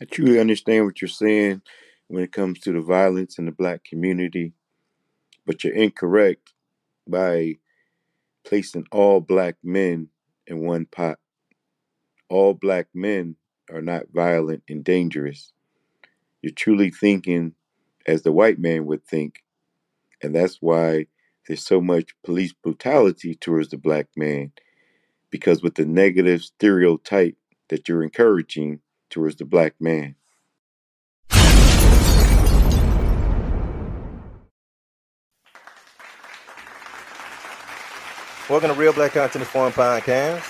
I truly understand what you're saying when it comes to the violence in the black community, but you're incorrect by placing all black men in one pot. All black men are not violent and dangerous. You're truly thinking as the white man would think, and that's why there's so much police brutality towards the black man, because with the negative stereotype that you're encouraging towards the black man. Welcome to Real Black Content Forum Podcast.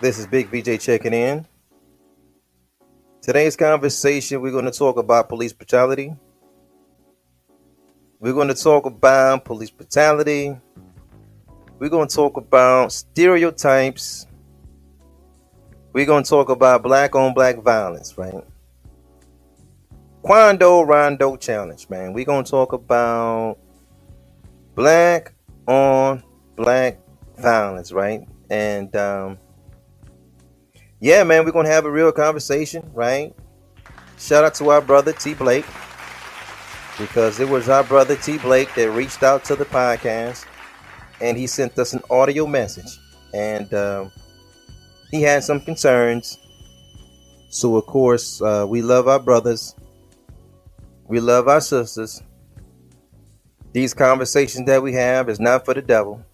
This is Big VJ checking in. Today's conversation, we're going to talk about police brutality. We're going to talk about police brutality. We're going to talk about stereotypes. We're going to talk about black on black violence, right? Quando Rondo Challenge, man. We're going to talk about black on black violence, right? And um, yeah, man, we're gonna have a real conversation, right? Shout out to our brother T Blake because it was our brother T Blake that reached out to the podcast and he sent us an audio message and um, he had some concerns. So of course, uh, we love our brothers, we love our sisters, these conversations that we have is not for the devil.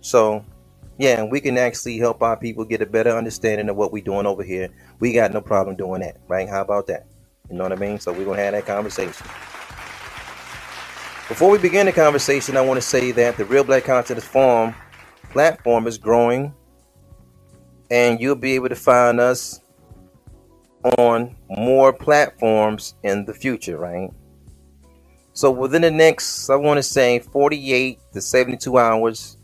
So, yeah, we can actually help our people get a better understanding of what we're doing over here. We got no problem doing that, right? How about that? You know what I mean? So we're gonna have that conversation. Before we begin the conversation, I want to say that the Real Black Content Forum platform is growing, and you'll be able to find us on more platforms in the future, right? So within the next, I want to say 48 to 72 hours,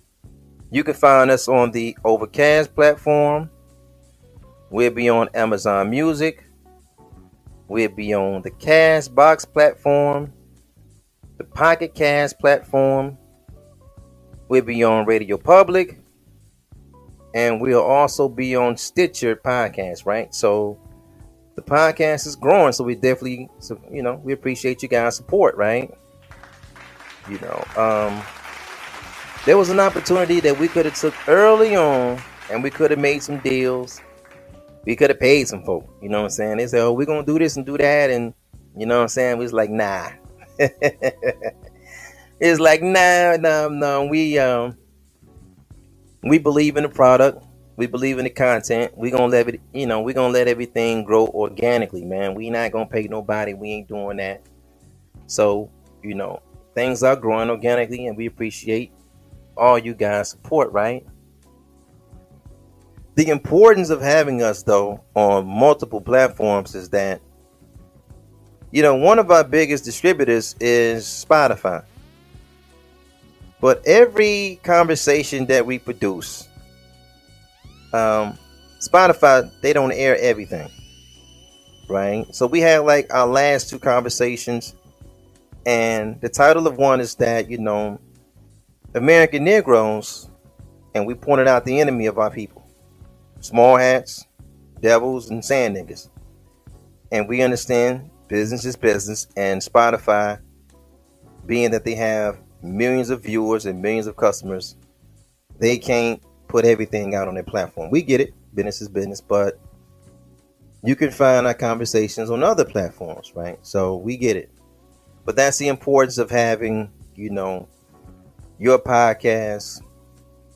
you can find us on the Overcast platform. We'll be on Amazon Music. We'll be on the Castbox platform, the Pocket Cast platform. We'll be on Radio Public. And we'll also be on Stitcher podcast, right? So the podcast is growing, so we definitely, so, you know, we appreciate you guys' support, right? You know, um, there was an opportunity that we could have took early on, and we could have made some deals. We could have paid some folk. You know what I'm saying? They said, "Oh, we're gonna do this and do that," and you know what I'm saying? We was like, "Nah." it's like, "Nah, nah, no." We um, we believe in the product we believe in the content. We gonna let it, you know, we gonna let everything grow organically, man. We not gonna pay nobody. We ain't doing that. So, you know, things are growing organically, and we appreciate all you guys' support, right? The importance of having us though on multiple platforms is that you know one of our biggest distributors is Spotify. But every conversation that we produce um, Spotify they don't air everything, right? So we had like our last two conversations, and the title of one is that you know American Negroes, and we pointed out the enemy of our people, small hats, devils, and sand niggas, and we understand business is business, and Spotify, being that they have millions of viewers and millions of customers, they can't put everything out on their platform. We get it, business is business, but you can find our conversations on other platforms, right? So we get it. But that's the importance of having, you know, your podcast,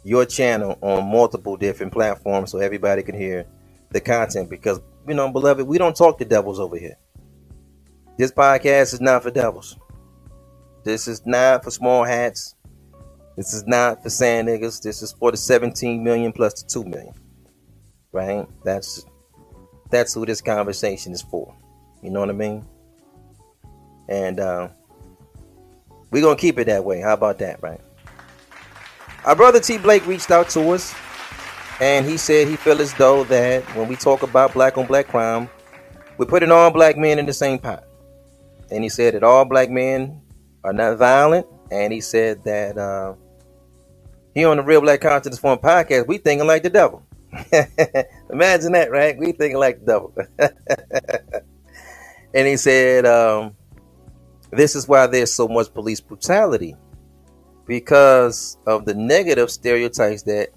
your channel on multiple different platforms so everybody can hear the content because, you know, beloved, we don't talk to devils over here. This podcast is not for devils. This is not for small hats. This is not for sand niggas. This is for the 17 million plus the 2 million. Right? That's that's who this conversation is for. You know what I mean? And uh, we're gonna keep it that way. How about that, right? Our brother T Blake reached out to us and he said he felt as though that when we talk about black on black crime, we're putting all black men in the same pot. And he said that all black men are not violent, and he said that uh, he on the Real Black Consciousness Forum podcast, we thinking like the devil. Imagine that, right? We thinking like the devil. and he said, um, this is why there's so much police brutality because of the negative stereotypes that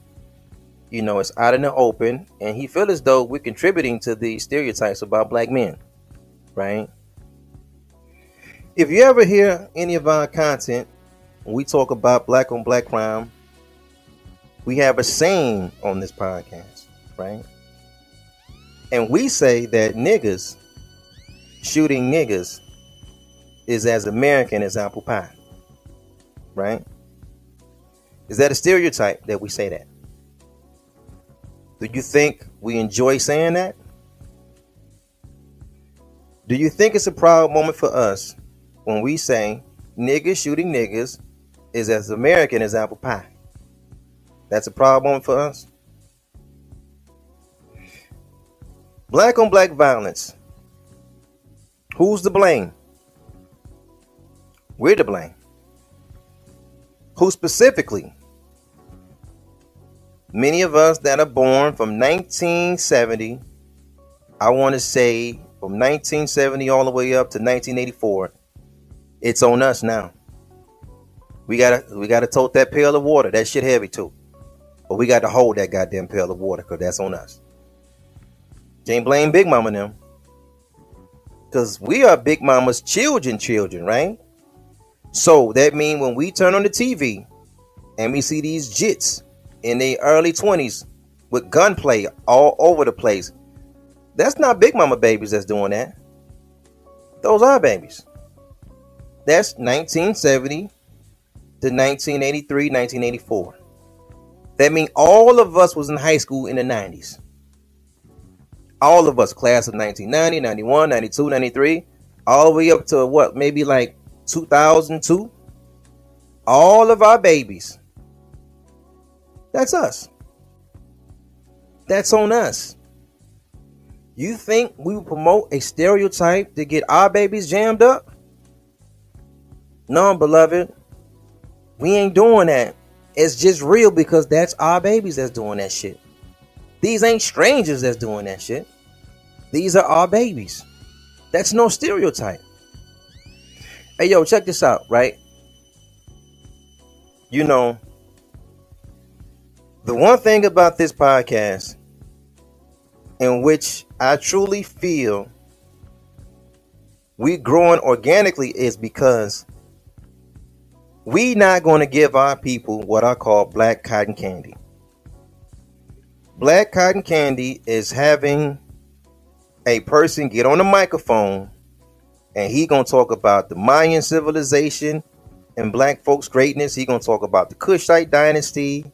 you know it's out in the open and he feels as though we're contributing to the stereotypes about black men right if you ever hear any of our content when we talk about black on black crime we have a saying on this podcast right and we say that niggas shooting niggas is as american as apple pie right is that a stereotype that we say that? Do you think we enjoy saying that? Do you think it's a proud moment for us when we say niggas shooting niggas is as American as apple pie? That's a problem for us. Black on black violence. Who's to blame? We're to blame. Who specifically? Many of us that are born from 1970, I want to say from 1970 all the way up to 1984, it's on us now. We gotta we gotta tote that pail of water. That shit heavy too. But we got to hold that goddamn pail of water because that's on us. Can't blame Big Mama them. Because we are Big Mama's children, children, right? So that means when we turn on the TV and we see these jits in their early 20s with gunplay all over the place, that's not Big Mama babies that's doing that. Those are babies. That's 1970 to 1983, 1984. That means all of us was in high school in the 90s. All of us, class of 1990, 91, 92, 93, all the way up to what, maybe like 2002, all of our babies. That's us. That's on us. You think we would promote a stereotype to get our babies jammed up? No, beloved. We ain't doing that. It's just real because that's our babies that's doing that shit. These ain't strangers that's doing that shit. These are our babies. That's no stereotype. Hey, yo, check this out, right? You know, the one thing about this podcast in which I truly feel we growing organically is because we not going to give our people what I call black cotton candy. Black cotton candy is having a person get on the microphone and he gonna talk about the Mayan civilization and black folks' greatness. He gonna talk about the Kushite dynasty.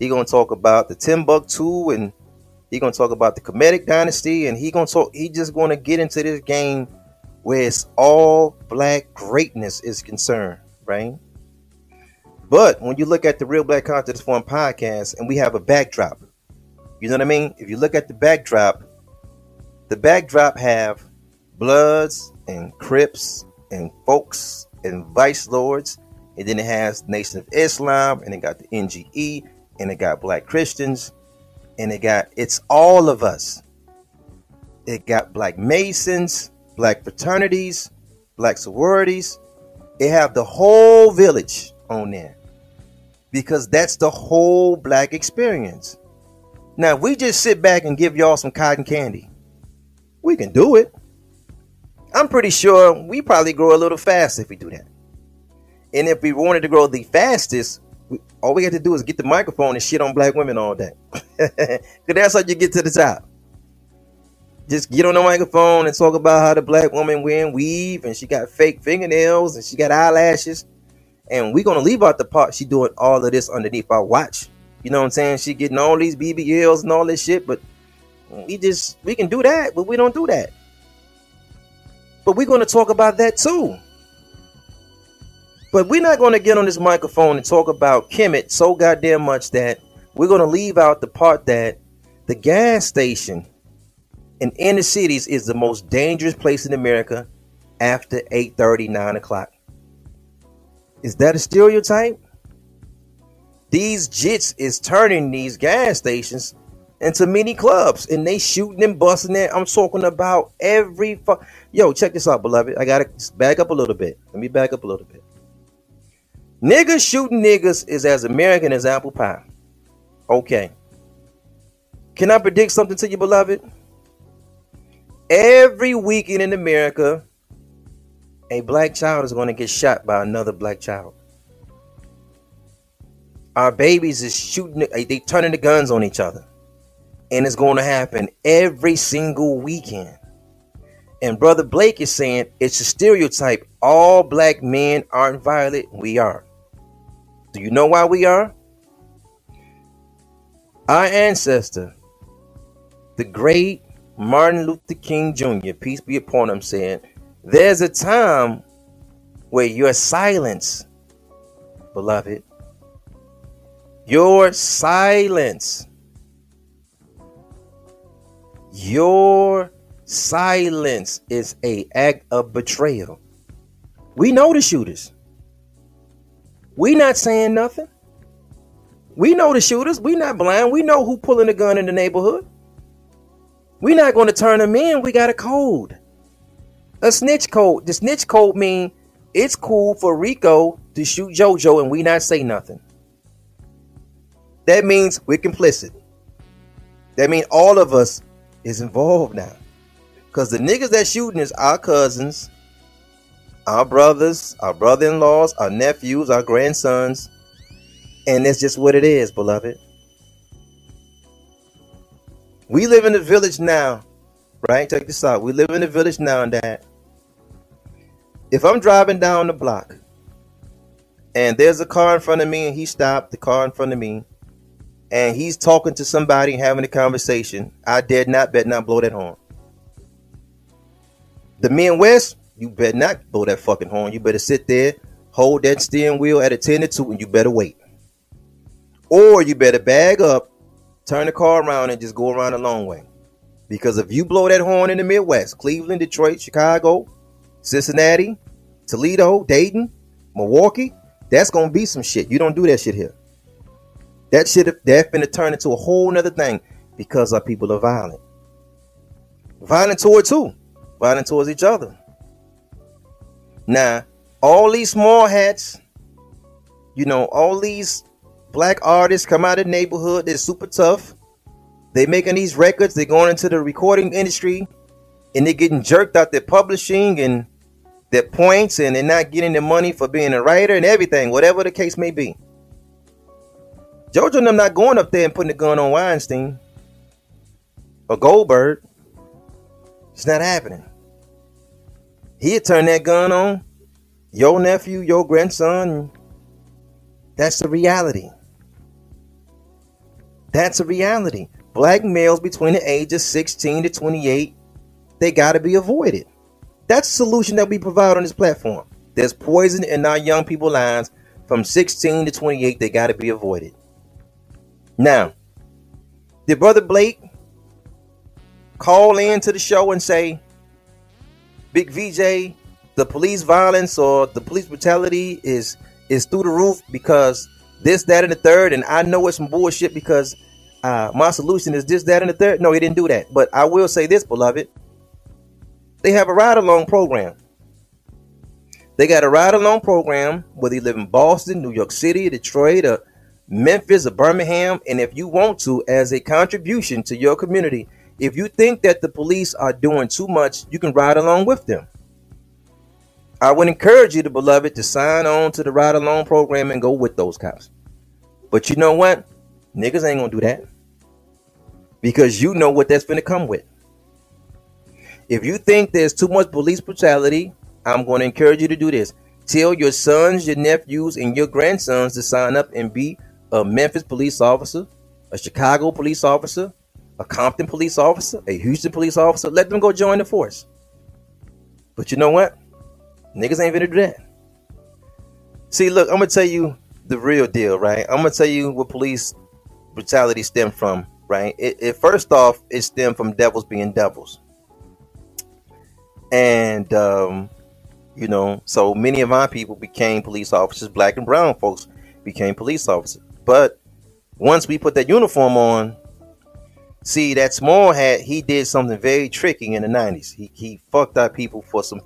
He gonna talk about the Timbuktu and he gonna talk about the Kemetic dynasty. And he gonna talk. He just gonna get into this game where it's all black greatness is concerned, right? But when you look at the Real Black Consciousness Forum podcast, and we have a backdrop, you know what I mean? If you look at the backdrop, the backdrop have Bloods, and Crips and folks and vice lords. And then it has Nation of Islam, and it got the NGE, and it got Black Christians, and it got it's all of us. It got Black Masons, Black fraternities, Black sororities. It have the whole village on there because that's the whole Black experience. Now, if we just sit back and give y'all some cotton candy, we can do it. I'm pretty sure we probably grow a little fast if we do that. And if we wanted to grow the fastest, we, all we have to do is get the microphone and shit on black women all day. Because that's how you get to the top. Just get on the microphone and talk about how the black woman wearing weave and she got fake fingernails and she got eyelashes. And we're to leave out the part she doing all of this underneath our watch. You know what I'm saying? She getting all these BBLs and all this shit, but we just, we can do that, but we don't do that. But we're to talk about that too. But we're not to get on this microphone and talk about Kemet so goddamn much that we're to leave out the part that the gas station in inner cities is the most dangerous place in America after 8 9 o'clock. Is that a stereotype? These jits is turning these gas stations into mini clubs and they shooting and busting it. I'm talking about every fu- yo. Check this out, beloved. I gotta back up a little bit. Let me back up a little bit. Niggas shooting niggas is as American as apple pie. Okay. Can I predict something to you, beloved? Every weekend in America, a black child is going to get shot by another black child. Our babies is shooting, they turning the guns on each other. And it's going to happen every single weekend. And Brother Blake is saying it's a stereotype. All black men aren't violent. We are. Do you know why we are? Our ancestor, the great Martin Luther King Jr., peace be upon him, said, There's a time where your silence, beloved, your silence, your silence is a act of betrayal. We know the shooters. We not saying nothing. We know the shooters. We not blind. We know who pulling the gun in the neighborhood. We not going to turn them in. We got a code. A snitch code. The snitch code mean it's cool for Rico to shoot JoJo and we not say nothing. That means we're complicit. That means all of us is involved now. Cause the niggas that shooting is our cousins, our brothers, our brother-in-laws, our nephews, our grandsons. And that's just what it is, beloved. We live in a village now, right? Check this out. We live in a village now and that if I'm driving down the block and there's a car in front of me and he stopped the car in front of me and he's talking to somebody having a conversation, I dare not bet not blow that horn. The Midwest, you better not blow that fucking horn. You better sit there, hold that steering wheel at a 10 to 2, and you better wait. Or you better bag up, turn the car around, and just go around a long way. Because if you blow that horn in the Midwest, Cleveland, Detroit, Chicago, Cincinnati, Toledo, Dayton, Milwaukee, that's gonna be some shit. You don't do that shit here. That shit that's gonna turn into a whole nother thing because our people are violent. Violent towards who? Violent towards each other. Now, all these small hats, you know, all these black artists come out of the neighborhood, they're super tough. They making these records, they're going into the recording industry, and they're getting jerked out their publishing and their points, and they're not getting the money for being a writer and everything, whatever the case may be. Jojo and them not going up there and putting the gun on Weinstein or Goldberg. It's not happening. He'd turn that gun on your nephew, your grandson. That's the reality. That's a reality. Black males between the ages 16 to 28, they got to be avoided. That's the solution that we provide on this platform. There's poison in our young people lives from 16 to 28, they got to be avoided. Now, did Brother Blake call in to the show and say, Big VJ, the police violence or the police brutality is is through the roof because this, that, and the third, and I know it's some bullshit because uh, my solution is this, that, and the third. No, he didn't do that. But I will say this, beloved. They have a ride along program. They got a ride along program whether you live in Boston, New York City, Detroit, or Memphis, or Birmingham. And if you want to, as a contribution to your community, if you think that the police are doing too much, you can ride along with them. I would encourage you, the beloved, to sign on to the ride along program and go with those cops. But you know what? Niggas ain't gonna do that. Because you know what that's gonna come with. If you think there's too much police brutality, I'm gonna encourage you to do this. Tell your sons, your nephews, and your grandsons to sign up and be a Memphis police officer, a Chicago police officer, a Compton police officer, a Houston police officer. Let them go join the force. But you know what? Niggas ain't gonna do that. See, look, I'm gonna tell you the real deal, right? I'm gonna tell you where police brutality stemmed from, right? It, it first off, it stemmed from devils being devils, and um, you know, so many of my people became police officers. Black and brown folks became police officers, but once we put that uniform on, See, that small hat, he did something very tricky in the 90s. He, he fucked our people for some,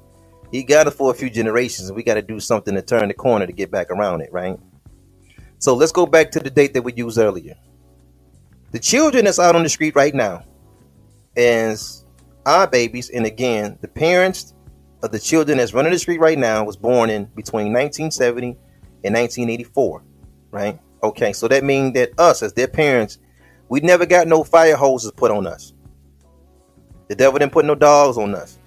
he got it for a few generations, and we got to do something to turn the corner to get back around it, right? So let's go back to the date that we used earlier. The children that's out on the street right now is our babies, and again, the parents of the children that's running the street right now was born in between 1970 and 1984, right? Okay, so that means that us as their parents, we never got no fire hoses put on us. The devil didn't put no dogs on us.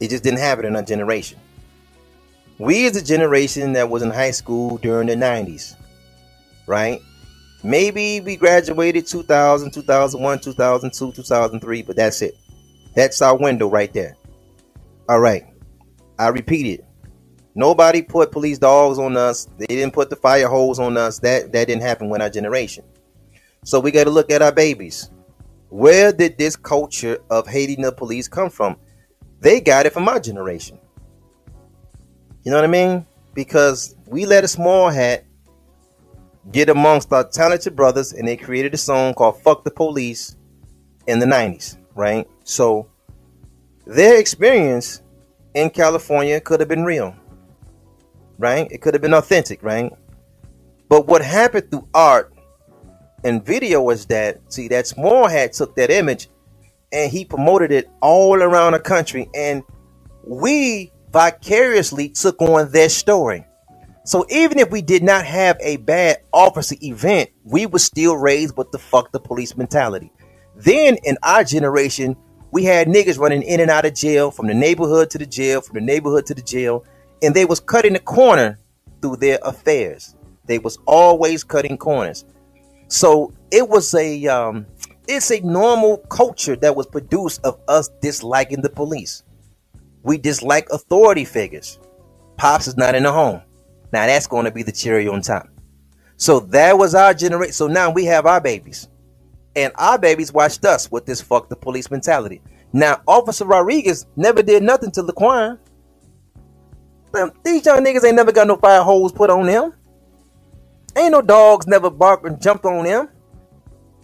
It just didn't happen in our generation. We is the generation that was in high school during the 90s, right? Maybe we graduated 2000, 2001, 2002, 2003, but that's it. That's our window right there. All right. I repeat it. Nobody put police dogs on us. They didn't put the fire hose on us. That that didn't happen with our generation. So we got to look at our babies. Where did this culture of hating the police come from? They got it from our generation. You know what I mean? Because we let a small hat get amongst our talented brothers and they created a song called Fuck the Police in the 90s, right? So their experience in California could have been real, right? It could have been authentic, right? But what happened through art and video was that, see, that small hat took that image and he promoted it all around the country. And we vicariously took on their story. So even if we did not have a bad officer event, we were still raised with the fuck the police mentality. Then in our generation, we had niggas running in and out of jail from the neighborhood to the jail, from the neighborhood to the jail, and they was cutting the corner through their affairs. They was always cutting corners. So it was a um, it's a normal culture that was produced of us disliking the police. We dislike authority figures. Pops is not in the home. Now that's going to be the cherry on top. So that was our generation. So now we have our babies. And our babies watched us with this fuck the police mentality. Now, Officer Rodriguez never did nothing to Laquan. These young niggas ain't never got no fire hose put on them. Ain't no dogs never barked and jumped on them.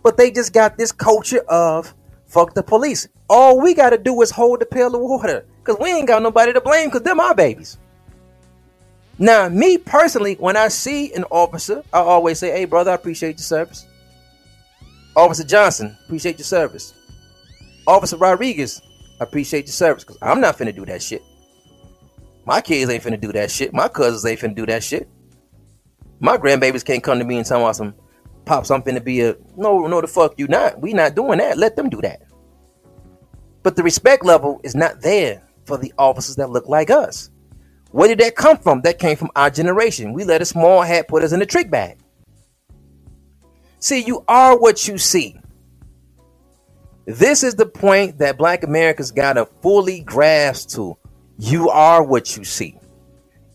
But they just got this culture of fuck the police. All we got to do is hold the pail of water. Because we ain't got nobody to blame because they're my babies. Now, me personally, when I see an officer, I always say, hey, brother, I appreciate your service. Officer Johnson, appreciate your service. Officer Rodriguez, appreciate your service because I'm not finna do that shit. My kids ain't finna do that shit. My cousins ain't finna do that shit. My grandbabies can't come to me and tell me some pops. I'm finna be a no, no. The fuck you not. We not doing that. Let them do that. But the respect level is not there for the officers that look like us. Where did that come from? That came from our generation. We let a small hat put us in a trick bag. See, you are what you see. This is the point that Black America's got to fully grasp to. You are what you see.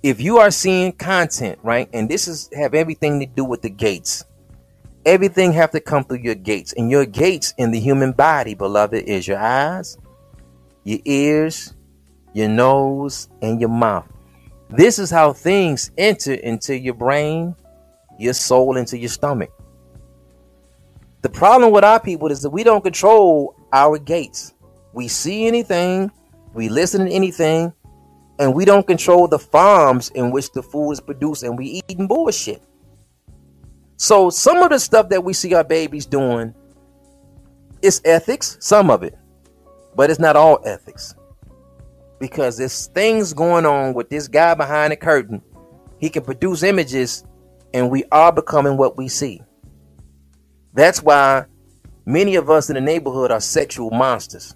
If you are seeing content, right, and this is have everything to do with the gates. Everything have to come through your gates, and your gates in the human body, beloved, is your eyes, your ears, your nose, and your mouth. This is how things enter into your brain, your soul, into your stomach. The problem with our people is that we don't control our gates. We see anything, we listen to anything, and we don't control the farms in which the food is produced, and we eating bullshit. So some of the stuff that we see our babies doing is ethics, some of it, but it's not all ethics. Because there's things going on with this guy behind the curtain. He can produce images, and we are becoming what we see. That's why many of us in the neighborhood are sexual monsters.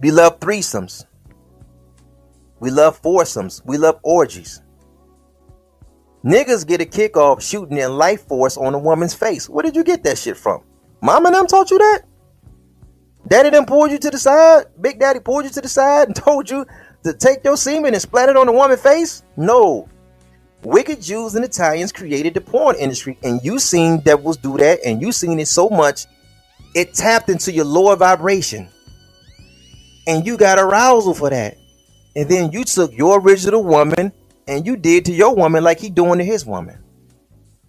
We love threesomes. We love foursomes. We love orgies. Niggas get a kick off shooting their life force on a woman's face. Where did you get that shit from? Mama them taught you that? Daddy them pulled you to the side? Big Daddy pulled you to the side and told you to take your semen and splat it on a woman's face? No. Wicked Jews and Italians created the porn industry, and you seen devils do that, and you seen it so much, it tapped into your lower vibration. And you got arousal for that. And then you took your original woman and you did to your woman like he doing to his woman.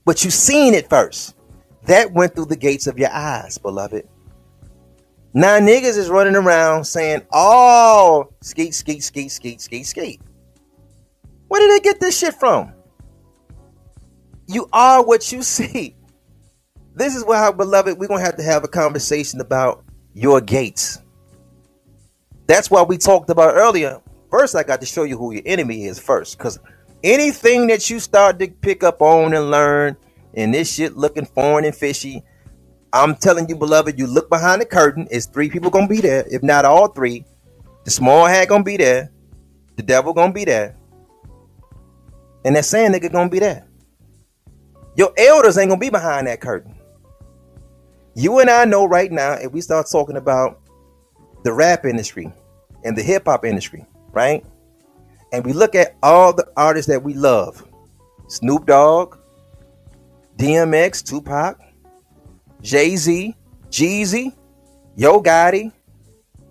But you seen it first. That went through the gates of your eyes, beloved. Now niggas is running around saying, oh, skeet, skeet, skeet, skeet, skeet, skeet. Where did they get this shit from? You are what you see. This is why, beloved, we're going to have to have a conversation about your gates. That's why we talked about earlier. First, I got to show you who your enemy is first. Because anything that you start to pick up on and learn, and this shit looking foreign and fishy, I'm telling you, beloved, you look behind the curtain, it's three people gonna be there, if not all three. The small hat gonna be there, the devil gonna be there, and that sand nigga gonna be there. Your elders ain't gonna be behind that curtain. You and I know right now, if we start talking about the rap industry and the hip hop industry, right? And we look at all the artists that we love Snoop Dogg, DMX, Tupac, Jay Z, Jeezy, Yo Gotti,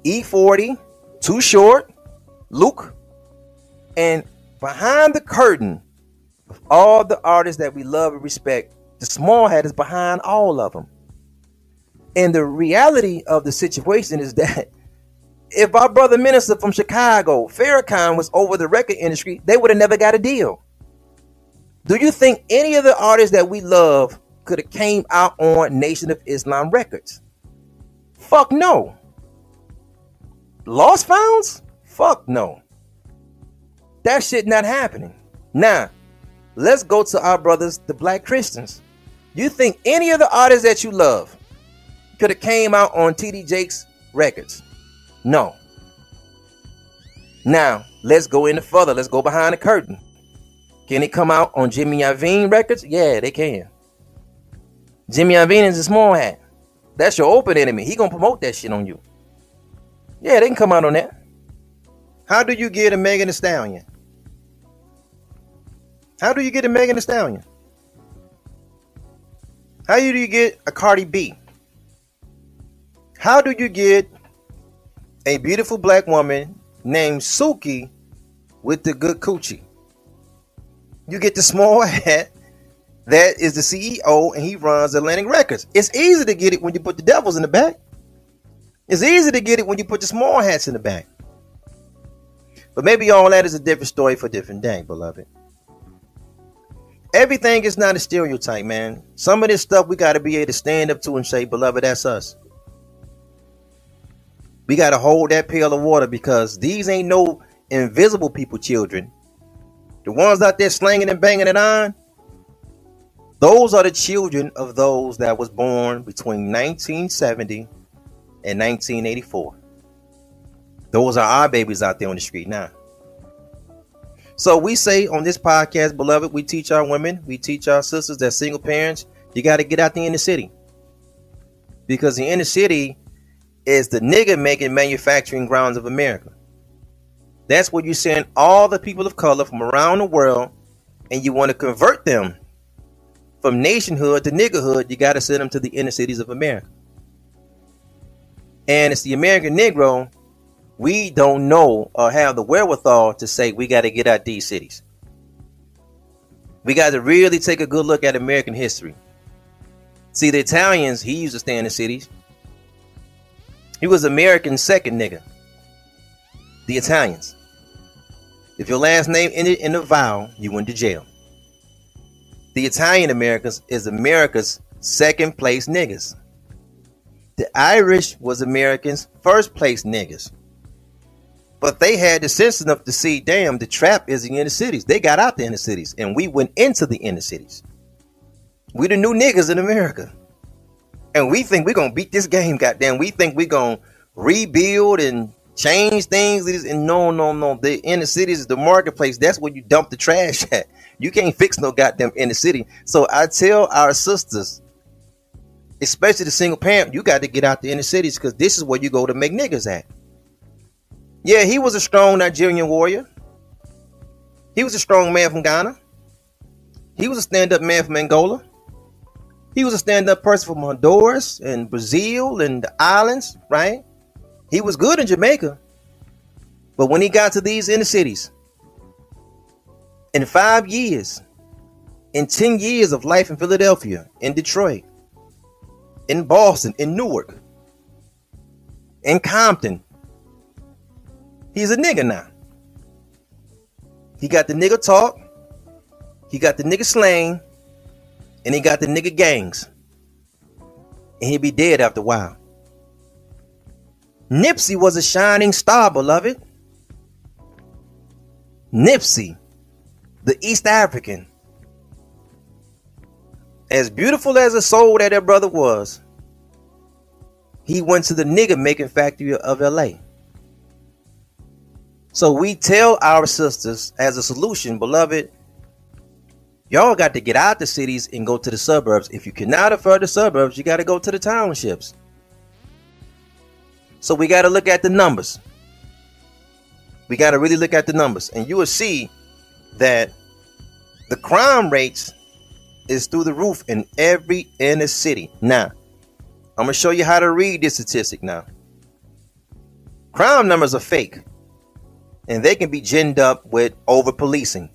E40, Too Short, Luke, and behind the curtain of all the artists that we love and respect, the small hat is behind all of them. And the reality of the situation is that if our brother minister from Chicago, Farrakhan, was over the record industry, they would have never got a deal. Do you think any of the artists that we love could have came out on Nation of Islam records? Fuck no. Lost Founds? Fuck no. That shit not happening. Now, let's go to our brothers, the black Christians. You think any of the artists that you love could have came out on TD Jakes records? No. Now, let's go in the further. Let's go behind the curtain. Can it come out on Jimmy Iovine records? Yeah, they can. Jimmy Iovine is a small hat. That's your open enemy. He gonna promote that shit on you. Yeah, they can come out on that. How do you get a Megan Thee Stallion? How do you get a Megan Thee Stallion? How do you get a Cardi B? How do you get a beautiful black woman named Suki with the good coochie? You get the small hat that is the CEO and he runs Atlantic Records. It's easy to get it when you put the devils in the back. It's easy to get it when you put the small hats in the back. But maybe all that is a different story for a different day, beloved. Everything is not a stereotype, man. Some of this stuff we got to be able to stand up to and say, beloved, that's us. We got to hold that pail of water because these ain't no invisible people children. The ones out there slanging and banging it on, those are the children of those that was born between 1970 and 1984. Those are our babies out there on the street now. So we say on this podcast, beloved, we teach our women, we teach our sisters that single parents, you got to get out the inner city. Because the inner city is the nigga making manufacturing grounds of America. That's where you send all the people of color from around the world and you want to convert them from nationhood to niggerhood, you got to send them to the inner cities of America. And it's the American Negro. We don't know or have the wherewithal to say we got to get out these cities. We got to really take a good look at American history. See, the Italians, he used to stay in the cities. He was American second nigga. The Italians. If your last name ended in a vowel, you went to jail the Italian Americans is America's second place niggas. The Irish was Americans' first place niggas. But they had the sense enough to see, damn, the trap is the cities. They got out the inner cities, and we went into the inner cities. We the new niggas in America. And we think we're gonna beat this game, goddamn. We think we're gonna rebuild and change things. And no, no, no. The inner cities is the marketplace. That's where you dump the trash at. You can't fix no goddamn inner city. So I tell our sisters, especially the single parent, you got to get out the inner cities because this is where you go to make niggas at. Yeah, he was a strong Nigerian warrior. He was a strong man from Ghana. He was a stand-up man from Angola. He was a stand-up person from Honduras and Brazil and the islands, right? He was good in Jamaica. But when he got to these inner cities, in five years, in 10 years of life in Philadelphia, in Detroit, in Boston, in Newark, in Compton. He's a nigga now. He got the nigga talk, he got the nigga slang, and he got the nigga gangs. And he'll be dead after a while. Nipsey was a shining star, beloved. Nipsey, the East African, as beautiful as a soul that that brother was, he went to the nigga making factory of LA. So we tell our sisters as a solution, beloved, y'all got to get out the cities and go to the suburbs. If you cannot afford the suburbs, you got to go to the townships. So we got to look at the numbers. We got to really look at the numbers, and you will see that the crime rates is through the roof in every inner city. Now, I'm gonna show you how to read this statistic now. Crime numbers are fake, and they can be ginned up with over policing.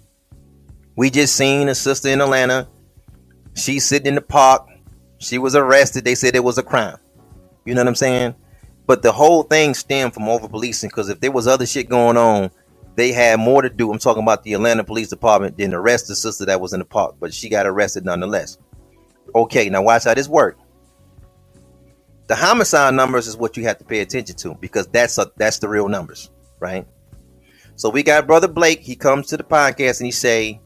We just seen a sister in Atlanta. She's sitting in the park. She was arrested. They said it was a crime. You know what I'm saying? But the whole thing stemmed from over policing because if there was other shit going on, they had more to do. I'm talking about the Atlanta Police Department than arrest the sister that was in the park, but she got arrested nonetheless. Okay, now watch how this works. The homicide numbers is what you have to pay attention to because that's a, that's the real numbers, right? So we got brother Blake. He comes to the podcast and he say,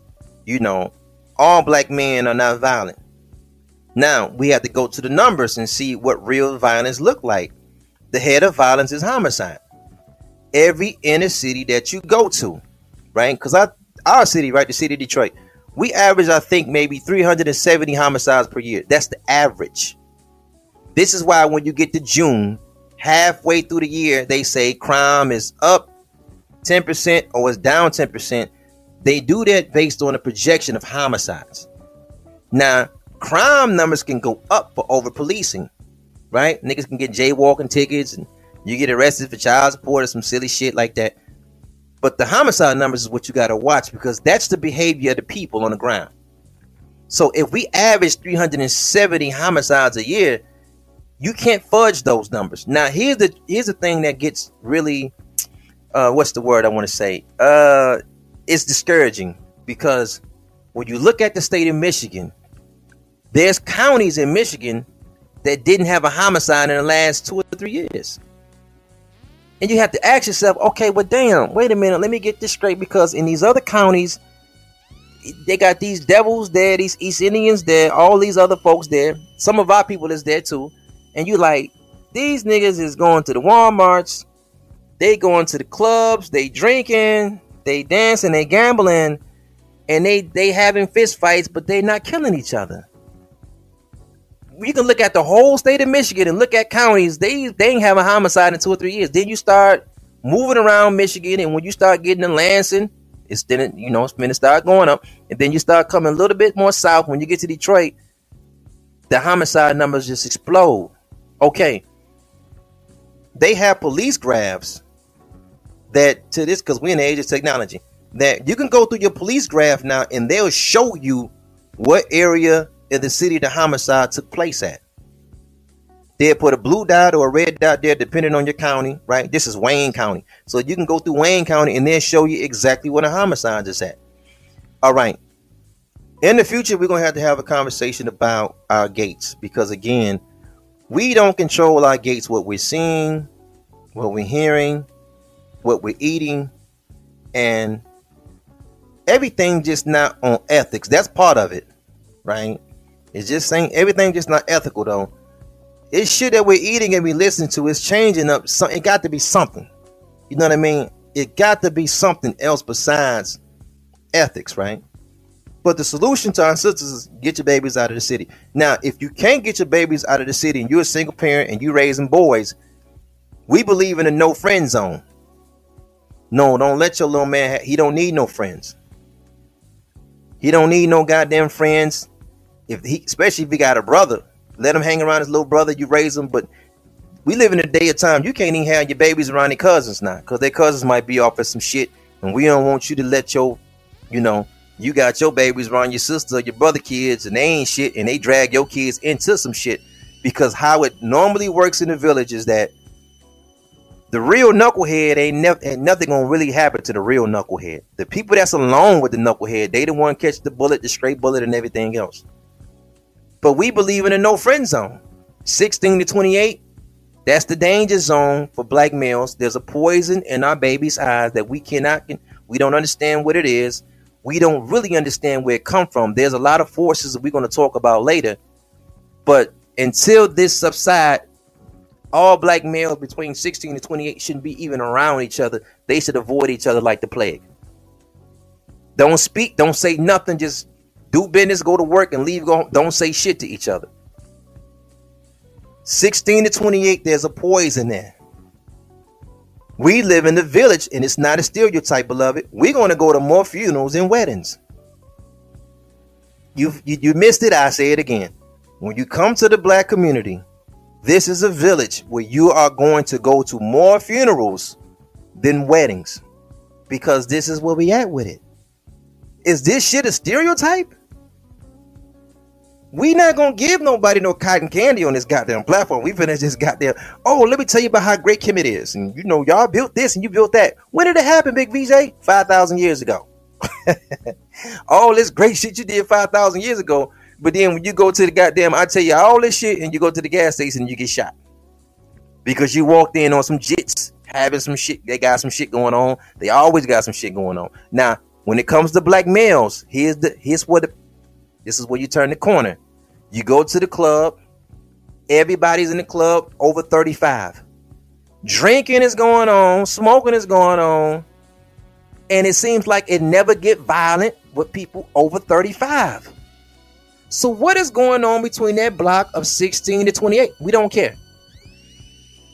you know, all black men are not violent. Now we have to go to the numbers and see what real violence look like. The head of violence is homicide every inner city that you go to, right? Because I our city, right, the city of Detroit, we average, I think, maybe 370 homicides per year. That's the average. This is why when you get to June, halfway through the year, they say crime is up 10% or it's down 10%. They do that based on a projection of homicides. Now, crime numbers can go up for over policing, right? Niggas can get jaywalking tickets and you get arrested for child support or some silly shit like that. But the homicide numbers is what you got to watch because that's the behavior of the people on the ground. So if we average 370 homicides a year, you can't fudge those numbers. Now here's the here's the thing that gets really uh what's the word I want to say? Uh it's discouraging because when you look at the state of Michigan, there's counties in Michigan that didn't have a homicide in the last 2 or 3 years. And you have to ask yourself, okay, well, damn, wait a minute, let me get this straight because in these other counties, they got these devils there, these East Indians there, all these other folks there. Some of our people is there too. And you like, these niggas is going to the Walmarts, they going to the clubs, they drinking, they dancing, they gambling, and they they having fist fights, but they not killing each other you can look at the whole state of Michigan and look at counties. They they ain't have a homicide in two or three years. Then you start moving around Michigan, and when you start getting to Lansing, it's then you know it's going to start going up, and then you start coming a little bit more south. When you get to Detroit, the homicide numbers just explode. Okay, they have police graphs that to this because we're in the age of technology that you can go through your police graph now, and they'll show you what area in the city the homicide took place at. They'll put a blue dot or a red dot there, depending on your county, right? This is Wayne County. So you can go through Wayne County and then show you exactly where the homicide is at. All right. In the future, we're going to have to have a conversation about our gates because, again, we don't control our gates, what we're seeing, what we're hearing, what we're eating, and everything just not on ethics. That's part of it, right? It's just saying everything just not ethical though. It's shit that we're eating and we listen to It's changing up. So it got to be something. You know what I mean? It got to be something else besides ethics, right? But the solution to our sisters is get your babies out of the city. Now, if you can't get your babies out of the city and you're a single parent and you're raising boys, we believe in a no friend zone. No, don't let your little man. Ha- he don't need no friends. He don't need no goddamn friends if he, especially if he got a brother, let him hang around his little brother. You raise him, but we live in a day of time. You can't even have your babies around their cousins now, because their cousins might be off at some shit, and we don't want you to let your, you know, you got your babies around your sister, your brother kids, and they ain't shit, and they drag your kids into some shit Because how it normally works in the village is that the real knucklehead ain't, never ain't nothing gonna really happen to the real knucklehead. The people that's alone with the knucklehead, they the one catch the bullet, the straight bullet, and everything else. But we believe in a no friend zone. 16 to 28, that's the danger zone for black males. There's a poison in our baby's eyes that we cannot, we don't understand what it is. We don't really understand where it come from. There's a lot of forces that we're to talk about later. But until this subside, all black males between 16 and 28 shouldn't be even around each other. They should avoid each other like the plague. Don't speak, don't say nothing, just do business, go to work, and leave. Go home. Don't say shit to each other. 16 to 28, there's a poison there. We live in the village, and it's not a stereotype, beloved. We're going to go to more funerals and weddings. You, you, you missed it. I say it again. When you come to the black community, this is a village where you are going to go to more funerals than weddings because this is where we at with it. Is this shit a stereotype? We not gonna give nobody no cotton candy on this goddamn platform. We finna just goddamn. Oh, let me tell you about how great Kemet is, and you know y'all built this and you built that. When did it happen, Big VJ? Five thousand years ago. all oh, this great shit you did five thousand years ago, but then when you go to the goddamn, I tell you all this shit, and you go to the gas station and you get shot because you walked in on some jits having some shit. They got some shit going on. They always got some shit going on. Now, when it comes to black males, here's the here's what the, this is where you turn the corner. You go to the club, everybody's in the club over 35. Drinking is going on, smoking is going on, and it seems like it never get violent with people over 35. So what is going on between that block of 16 to 28? We don't care.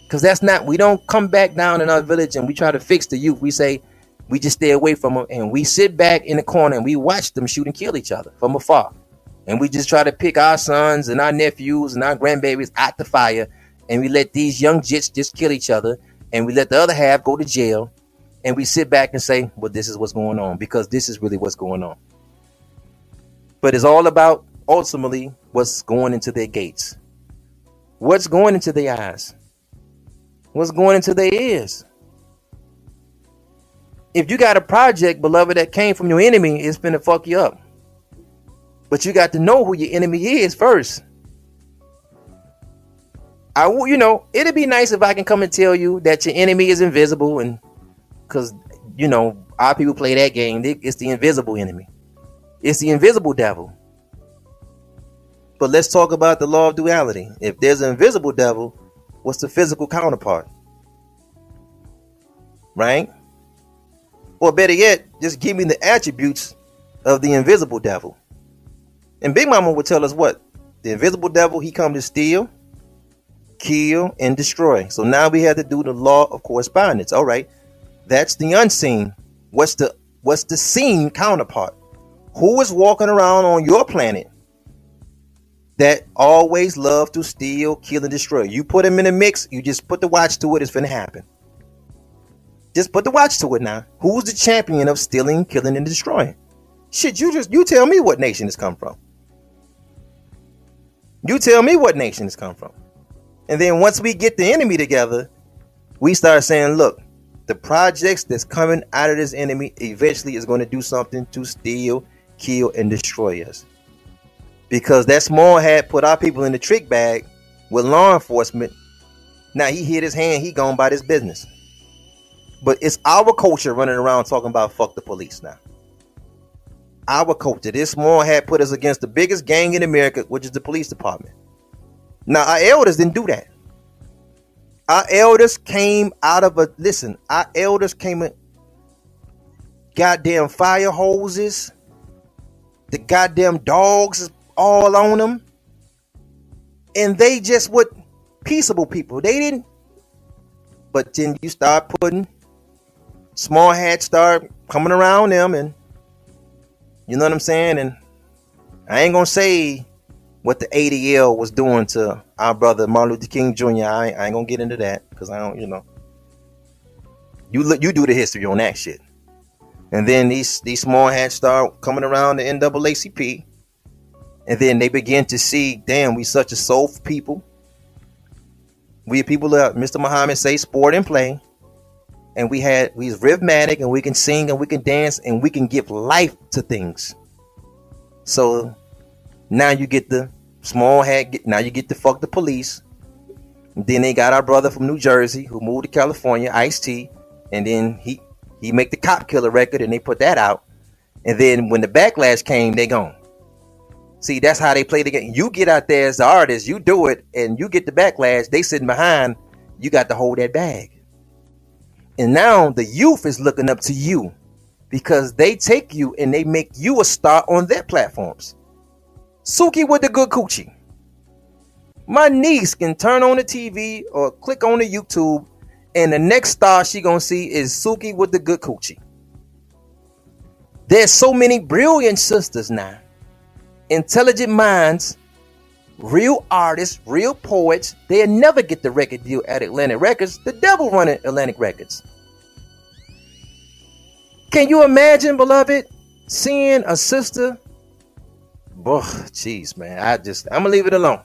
Cause that's not we don't come back down in our village and we try to fix the youth. We say we just stay away from them and we sit back in the corner and we watch them shoot and kill each other from afar. And we just try to pick our sons and our nephews and our grandbabies out the fire. And we let these young jits just kill each other. And we let the other half go to jail. And we sit back and say, well, this is what's going on because this is really what's going on. But it's all about ultimately what's going into their gates. What's going into their eyes? What's going into their ears? if you got a project, beloved, that came from your enemy, it's gonna fuck you up. But you got to know who your enemy is first. I will, you know, it'd be nice if I can come and tell you that your enemy is invisible, and because you know our people play that game, it's the invisible enemy, it's the invisible devil. But let's talk about the law of duality. If there's an invisible devil, what's the physical counterpart? Right? Or better yet, just give me the attributes of the invisible devil. And Big Mama would tell us what? The invisible devil, he come to steal, kill, and destroy. So now we have to do the law of correspondence. All right. That's the unseen. What's the what's the seen counterpart? Who is walking around on your planet that always love to steal, kill, and destroy? You put them in a mix, you just put the watch to it, it's gonna happen. Just put the watch to it now. Who's the champion of stealing, killing, and destroying? Shit, you just you tell me what nation it's come from. You tell me what nation it's come from. And then once we get the enemy together, we start saying, look, the projects that's coming out of this enemy eventually is going to do something to steal, kill, and destroy us. Because that small hat put our people in the trick bag with law enforcement. Now he hit his hand, he gone by this business. But it's our culture running around talking about fuck the police now. Our culture. This small hat put us against the biggest gang in America, which is the police department. Now, our elders didn't do that. Our elders came out of a listen, our elders came in goddamn fire hoses. The goddamn dogs all on them. And they just were peaceable people. They didn't. But then you start putting small hats start coming around them and you know what I'm saying? And I ain't gonna say what the ADL was doing to our brother Martin Luther King Jr. I, I ain't gonna get into that because I don't, you know. You look, you do the history on that shit, and then these these small hats start coming around the NAACP, and then they begin to see, damn, we such a soft people. We people that Mr. Muhammad say sport and play. And we had we's rhythmic and we can sing and we can dance and we can give life to things. So now you get the small hat. Now you get to fuck the police. Then they got our brother from New Jersey who moved to California, Ice T, and then he he make the cop killer record and they put that out. And then when the backlash came, they gone. See, that's how they play the game. You get out there as the artist, you do it, and you get the backlash. They sitting behind, you got to hold that bag. And now the youth is looking up to you because they take you and they make you a star on their platforms. Suki with the good coochie. My niece can turn on the TV or click on the YouTube, and the next star she gonna see is Suki with the good coochie. There's so many brilliant sisters now, intelligent minds, real artists, real poets. They'll never get the record deal at Atlantic Records. The devil running Atlantic Records. Can you imagine, beloved, seeing a sister Boy, jeez, man. I just I'm gonna leave it alone.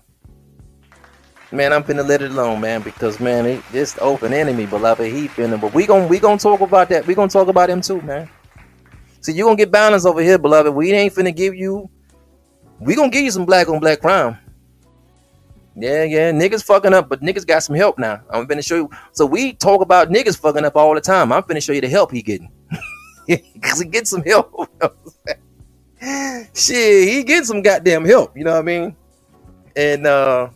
Man, I'm finna let it alone, man, because man, it, this open enemy, beloved, he finna. But we gonna we gonna talk about that. We gonna talk about him too, man. See, you gonna get balance over here, beloved. We ain't finna give you. We gonna give you some black on black crime. Yeah, yeah, niggas fucking up, but niggas got some help now. I'm finna show you. So we talk about niggas fucking up all the time. I'm finna show you the help he getting, cause he gets some help. shit, he get some goddamn help. You know what I mean? And uh,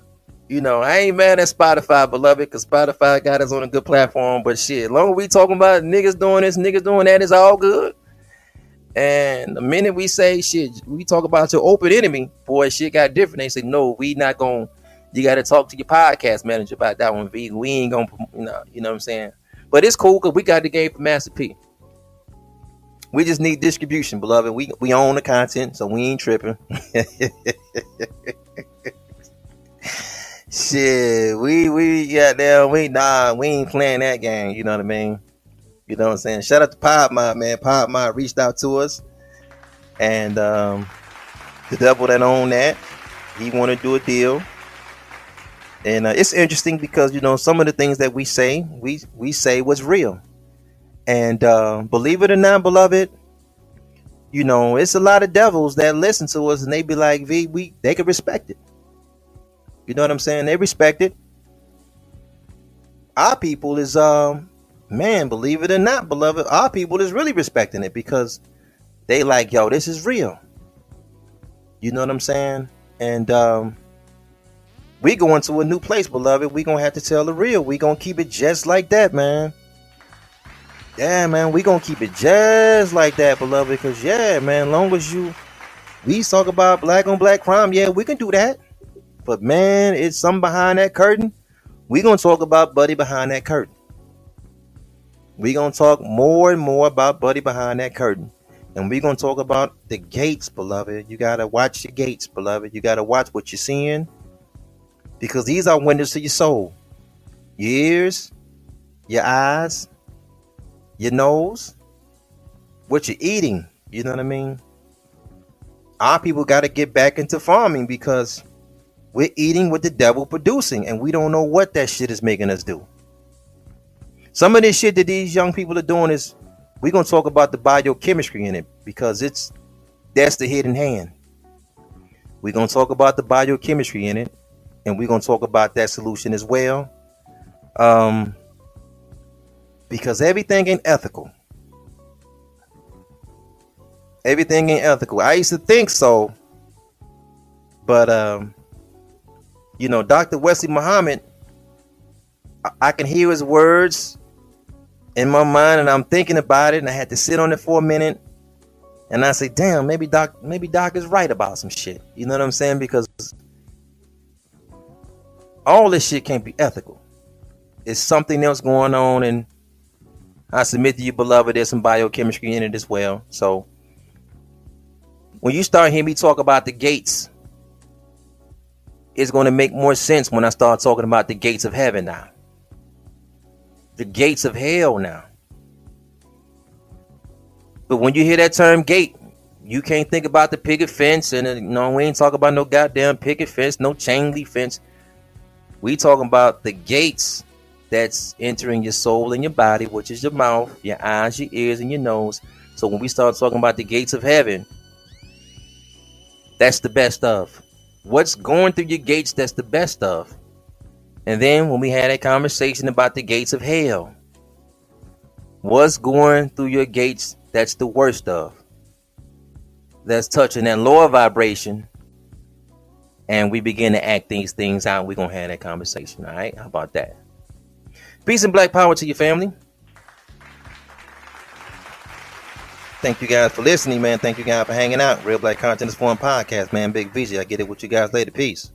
you know, I ain't mad at Spotify, beloved, because Spotify got us on a good platform. But shit, long as we talking about niggas doing this, niggas doing that, it's all good. And the minute we say shit, we talk about your open enemy, boy, shit got different. They say, no, we not gonna. You got to talk to your podcast manager about that one, V. We ain't gonna, you know, you know what I'm saying. But it's cool because we got the game for Master P. We just need distribution, beloved. We we own the content, so we ain't tripping. Shit, we we got there. We nah, we ain't playing that game. You know what I mean? You know what I'm saying? Shout out to Pod Mod, man. Pod Mod reached out to us, and um, the devil that owned that, he wanted to do a deal. And uh, it's interesting because you know some of the things that we say, we we say was real. And uh, believe it or not, beloved, you know, it's a lot of devils that listen to us and they be like, V, we they can respect it. You know what I'm saying? They respect it. Our people is um man, believe it or not, beloved, our people is really respecting it because they like, yo, this is real. You know what I'm saying? And um we going to a new place, beloved. We gonna have to tell the real. We gonna keep it just like that, man yeah, man, we gonna keep it just like that, beloved. Because yeah, man, long as you we talk about black on black crime, yeah, we can do that. But man, it's something behind that curtain. We gonna talk about Buddy behind that curtain. We gonna talk more and more about Buddy behind that curtain. And we're gonna talk about the gates, beloved. You gotta watch your gates, beloved. You gotta watch what you're seeing. Because these are windows to your soul. Your ears, your eyes, your nose, what you're eating. You know what I mean? Our people got to get back into farming because we're eating what the devil producing, and we don't know what that shit is making us do. Some of this shit that these young people are doing is we're gonna talk about the biochemistry in it because it's that's the hidden hand. We're gonna talk about the biochemistry in it, and we're gonna talk about that solution as well. Um, because everything ain't ethical. Everything ain't ethical. I used to think so, but um, you know, Dr. Wesley Muhammad, I, I can hear his words in my mind, and I'm thinking about it, and I had to sit on it for a minute, and I say, "Damn, maybe Doc, maybe Doc is right about some shit." You know what I'm saying? Because all this shit can't be ethical. It's something else going on, and I submit to you, beloved, there's some biochemistry in it as well. So when you start hearing me talk about the gates, it's going to make more sense when I start talking about the gates of heaven now. The gates of hell now. But when you hear that term gate, you can't think about the picket fence and uh, no, we ain't talking about no goddamn picket fence, no chain link fence. We talking about the gates that's entering your soul and your body, which is your mouth, your eyes, your ears, and your nose. So when we start talking about the gates of heaven, that's the best of. What's going through your gates, that's the best of. And then when we had a conversation about the gates of hell, what's going through your gates, that's the worst of. That's touching that lower vibration. And we begin to act these things out. We're going to have that conversation. All right. How about that? Peace and black power to your family. Thank you guys for listening, man. Thank you guys for hanging out. Real Black Consciousness Forum podcast, man. Big VJ. I get it with you guys later. Peace.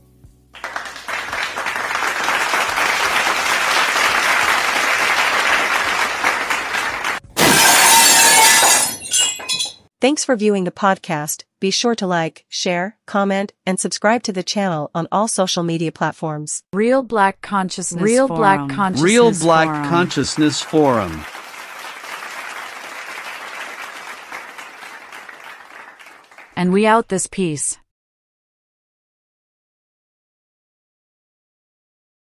Thanks for viewing the podcast. Be sure to like, share, comment, and subscribe to the channel on all social media platforms. Real Black Consciousness Real Forum. Black Consciousness Real Black Forum. Consciousness Forum. And we out this piece.